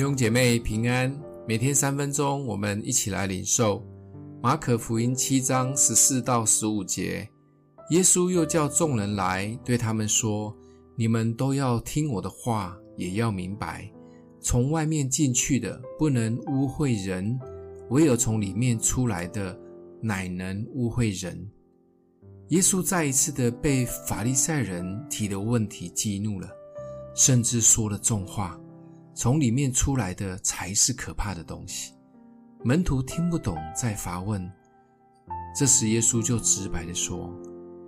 弟兄姐妹平安，每天三分钟，我们一起来领受马可福音七章十四到十五节。耶稣又叫众人来，对他们说：“你们都要听我的话，也要明白，从外面进去的不能污秽人，唯有从里面出来的，乃能污秽人。”耶稣再一次的被法利赛人提的问题激怒了，甚至说了重话。从里面出来的才是可怕的东西。门徒听不懂，再发问。这时耶稣就直白地说：“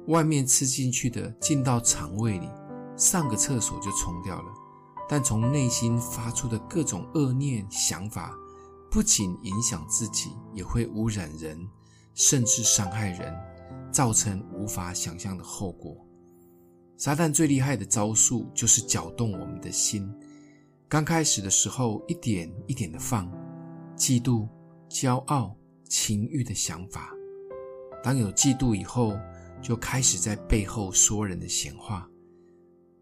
外面吃进去的，进到肠胃里，上个厕所就冲掉了；但从内心发出的各种恶念想法，不仅影响自己，也会污染人，甚至伤害人，造成无法想象的后果。撒旦最厉害的招数，就是搅动我们的心。”刚开始的时候，一点一点的放嫉妒、骄傲、情欲的想法。当有嫉妒以后，就开始在背后说人的闲话。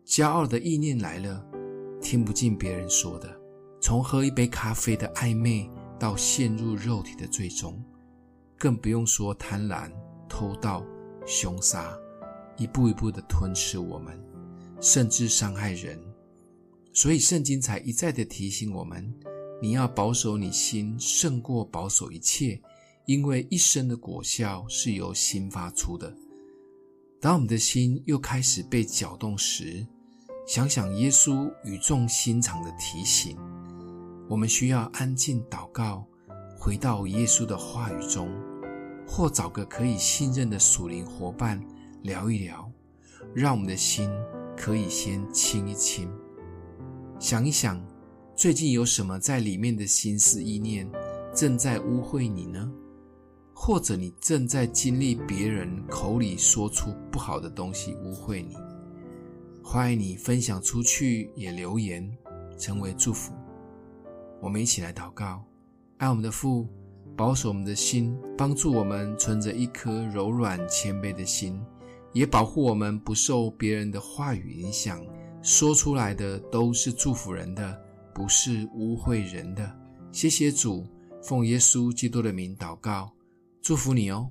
骄傲的意念来了，听不进别人说的，从喝一杯咖啡的暧昧，到陷入肉体的最终，更不用说贪婪、偷盗、凶杀，一步一步的吞噬我们，甚至伤害人。所以圣经才一再的提醒我们：你要保守你心，胜过保守一切，因为一生的果效是由心发出的。当我们的心又开始被搅动时，想想耶稣语重心长的提醒，我们需要安静祷告，回到耶稣的话语中，或找个可以信任的属灵伙伴聊一聊，让我们的心可以先清一清。想一想，最近有什么在里面的心思意念正在污秽你呢？或者你正在经历别人口里说出不好的东西污秽你？欢迎你分享出去，也留言，成为祝福。我们一起来祷告，爱我们的父，保守我们的心，帮助我们存着一颗柔软谦卑的心，也保护我们不受别人的话语影响。说出来的都是祝福人的，不是污秽人的。谢谢主，奉耶稣基督的名祷告，祝福你哦。